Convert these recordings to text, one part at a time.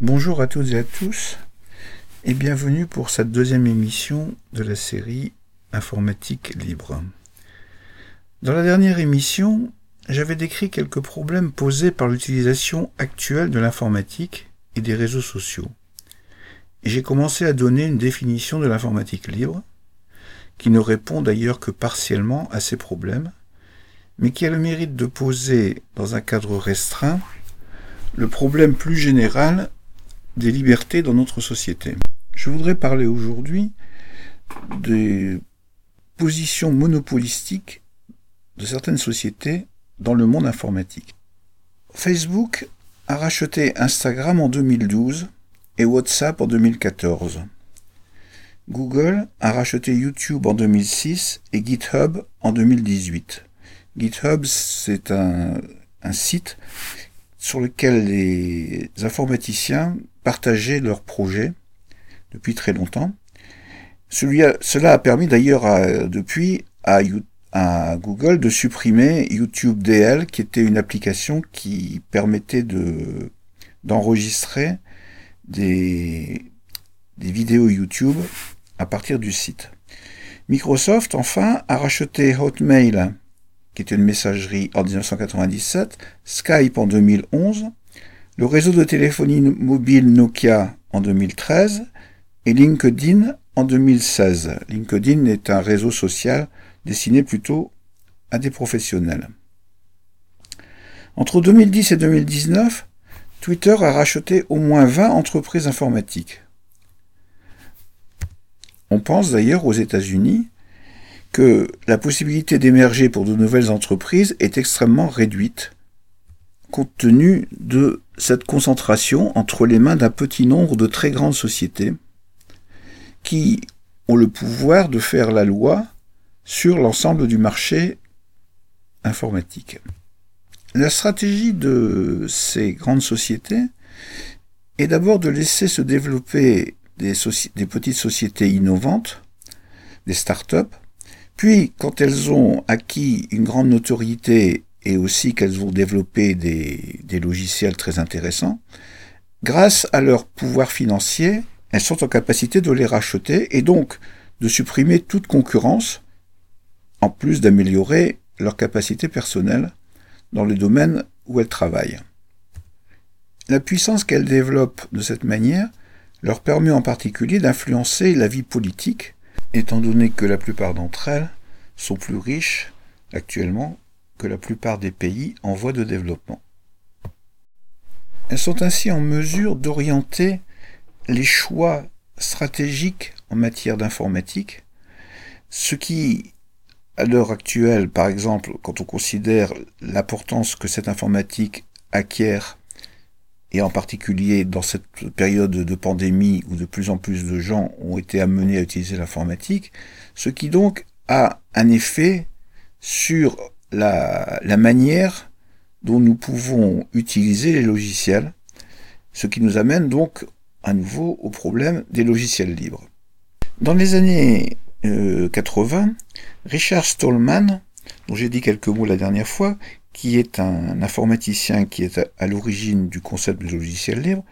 Bonjour à toutes et à tous et bienvenue pour cette deuxième émission de la série Informatique libre. Dans la dernière émission, j'avais décrit quelques problèmes posés par l'utilisation actuelle de l'informatique et des réseaux sociaux. Et j'ai commencé à donner une définition de l'informatique libre, qui ne répond d'ailleurs que partiellement à ces problèmes, mais qui a le mérite de poser, dans un cadre restreint, le problème plus général des libertés dans notre société. Je voudrais parler aujourd'hui des positions monopolistiques de certaines sociétés dans le monde informatique. Facebook a racheté Instagram en 2012 et WhatsApp en 2014. Google a racheté YouTube en 2006 et GitHub en 2018. GitHub, c'est un, site sur lequel les informaticiens partageaient leurs projets depuis très longtemps. cela a permis d'ailleurs depuis à, Google de supprimer YouTube DL, qui était une application qui permettait de, d'enregistrer des vidéos YouTube à partir du site. Microsoft, enfin, a racheté Hotmail qui était une messagerie en 1997, Skype en 2011, le réseau de téléphonie mobile Nokia en 2013 et LinkedIn en 2016. LinkedIn est un réseau social destiné plutôt à des professionnels. Entre 2010 et 2019, Twitter a racheté au moins 20 entreprises informatiques. On pense d'ailleurs aux États-Unis que la possibilité d'émerger pour de nouvelles entreprises est extrêmement réduite, compte tenu de cette concentration entre les mains d'un petit nombre de très grandes sociétés qui ont le pouvoir de faire la loi sur l'ensemble du marché informatique. La stratégie de ces grandes sociétés est d'abord de laisser se développer des, des petites sociétés innovantes, des start-up, puis, quand elles ont acquis une grande notoriété et aussi qu'elles ont développé des, logiciels très intéressants, grâce à leur pouvoir financier, elles sont en capacité de les racheter et donc de supprimer toute concurrence, en plus d'améliorer leur capacité personnelle dans le domaine où elles travaillent. La puissance qu'elles développent de cette manière leur permet en particulier d'influencer la vie politique étant donné que la plupart d'entre elles sont plus riches actuellement que la plupart des pays en voie de développement. Elles sont ainsi en mesure d'orienter les choix stratégiques en matière d'informatique, ce qui, à l'heure actuelle, par exemple, quand on considère l'importance que cette informatique acquiert et en particulier dans cette période de pandémie où de plus en plus de gens ont été amenés à utiliser l'informatique, ce qui donc a un effet sur la, manière dont nous pouvons utiliser les logiciels, ce qui nous amène donc à nouveau au problème des logiciels libres. Dans les années 80, euh, Richard Stallman, dont j'ai dit quelques mots la dernière fois, qui est un informaticien qui est à, l'origine du concept de logiciel libre,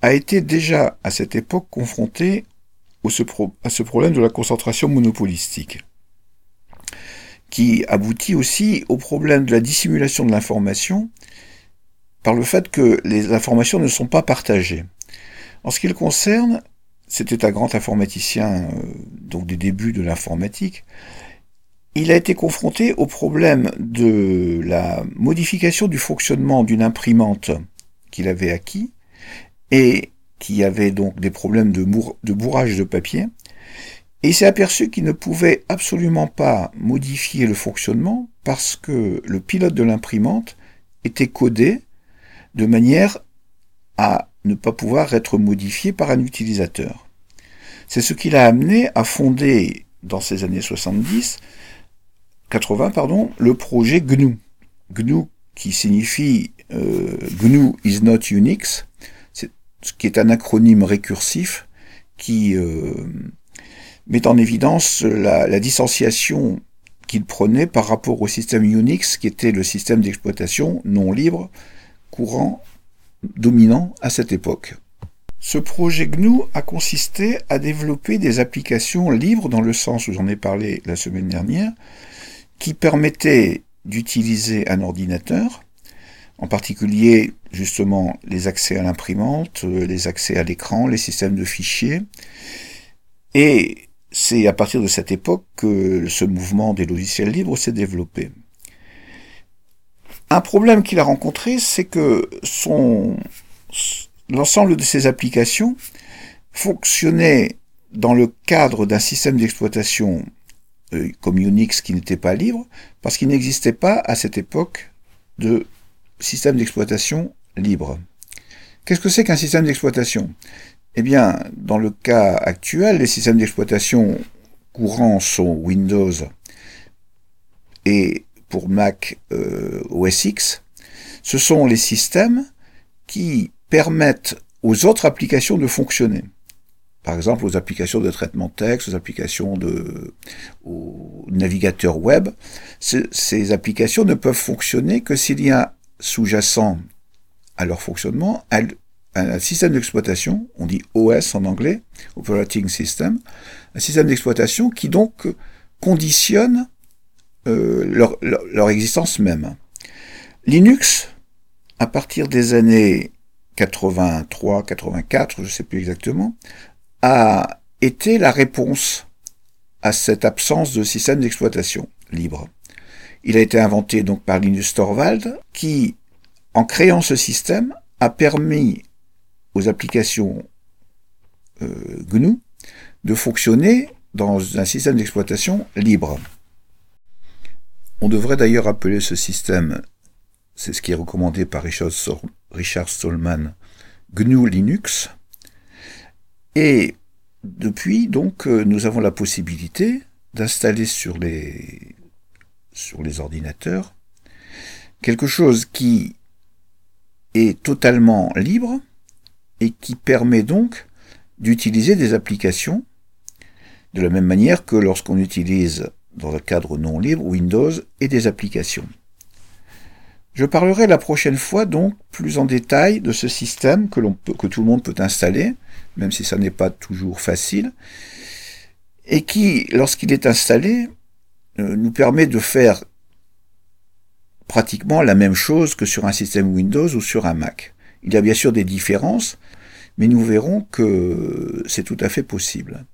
a été déjà à cette époque confronté à ce problème de la concentration monopolistique, qui aboutit aussi au problème de la dissimulation de l'information par le fait que les informations ne sont pas partagées. En ce qui le concerne, c'était un grand informaticien euh, donc des débuts de l'informatique, il a été confronté au problème de la modification du fonctionnement d'une imprimante qu'il avait acquis et qui avait donc des problèmes de, bourrage de papier. Et il s'est aperçu qu'il ne pouvait absolument pas modifier le fonctionnement parce que le pilote de l'imprimante était codé de manière à ne pas pouvoir être modifié par un utilisateur. C'est ce qui l'a amené à fonder, dans ces années 70, 80, pardon, le projet GNU. GNU qui signifie euh, GNU is not Unix, ce qui est un acronyme récursif qui euh, met en évidence la distanciation qu'il prenait par rapport au système Unix, qui était le système d'exploitation non libre, courant, dominant à cette époque. Ce projet GNU a consisté à développer des applications libres dans le sens où j'en ai parlé la semaine dernière, qui permettaient d'utiliser un ordinateur, en particulier justement les accès à l'imprimante, les accès à l'écran, les systèmes de fichiers. Et c'est à partir de cette époque que ce mouvement des logiciels libres s'est développé. Un problème qu'il a rencontré, c'est que l'ensemble de ces applications fonctionnait dans le cadre d'un système d'exploitation euh, comme Unix qui n'était pas libre, parce qu'il n'existait pas à cette époque de système d'exploitation libre. Qu'est-ce que c'est qu'un système d'exploitation? Eh bien, dans le cas actuel, les systèmes d'exploitation courants sont Windows et pour Mac euh, OS X. Ce sont les systèmes qui permettent aux autres applications de fonctionner. Par exemple, aux applications de traitement de texte, aux applications de, aux navigateurs web. Ces applications ne peuvent fonctionner que s'il y a sous-jacent à leur fonctionnement un, système d'exploitation, on dit OS en anglais, Operating System, un système d'exploitation qui donc conditionne euh, leur, leur existence même. Linux, à partir des années 83, 84, je ne sais plus exactement, a été la réponse à cette absence de système d'exploitation libre. Il a été inventé donc par Linus Torvald, qui, en créant ce système, a permis aux applications euh, GNU de fonctionner dans un système d'exploitation libre. On devrait d'ailleurs appeler ce système, c'est ce qui est recommandé par Richard, Richard Stallman, GNU Linux. Et depuis, donc, euh, nous avons la possibilité d'installer sur les sur les ordinateurs, quelque chose qui est totalement libre et qui permet donc d'utiliser des applications de la même manière que lorsqu'on utilise dans un cadre non libre Windows et des applications. Je parlerai la prochaine fois donc plus en détail de ce système que tout le monde peut installer, même si ça n'est pas toujours facile, et qui, lorsqu'il est installé, euh, nous permet de faire pratiquement la même chose que sur un système Windows ou sur un Mac. Il y a bien sûr des différences, mais nous verrons que c'est tout à fait possible.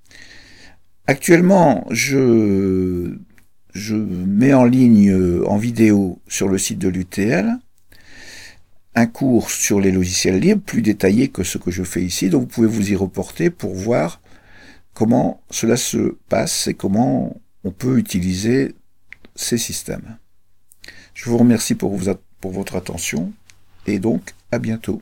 Actuellement, je, je mets en ligne en vidéo sur le site de l'UTL un cours sur les logiciels libres plus détaillé que ce que je fais ici, donc vous pouvez vous y reporter pour voir comment cela se passe et comment on peut utiliser ces systèmes. Je vous remercie pour, pour votre attention et donc à bientôt.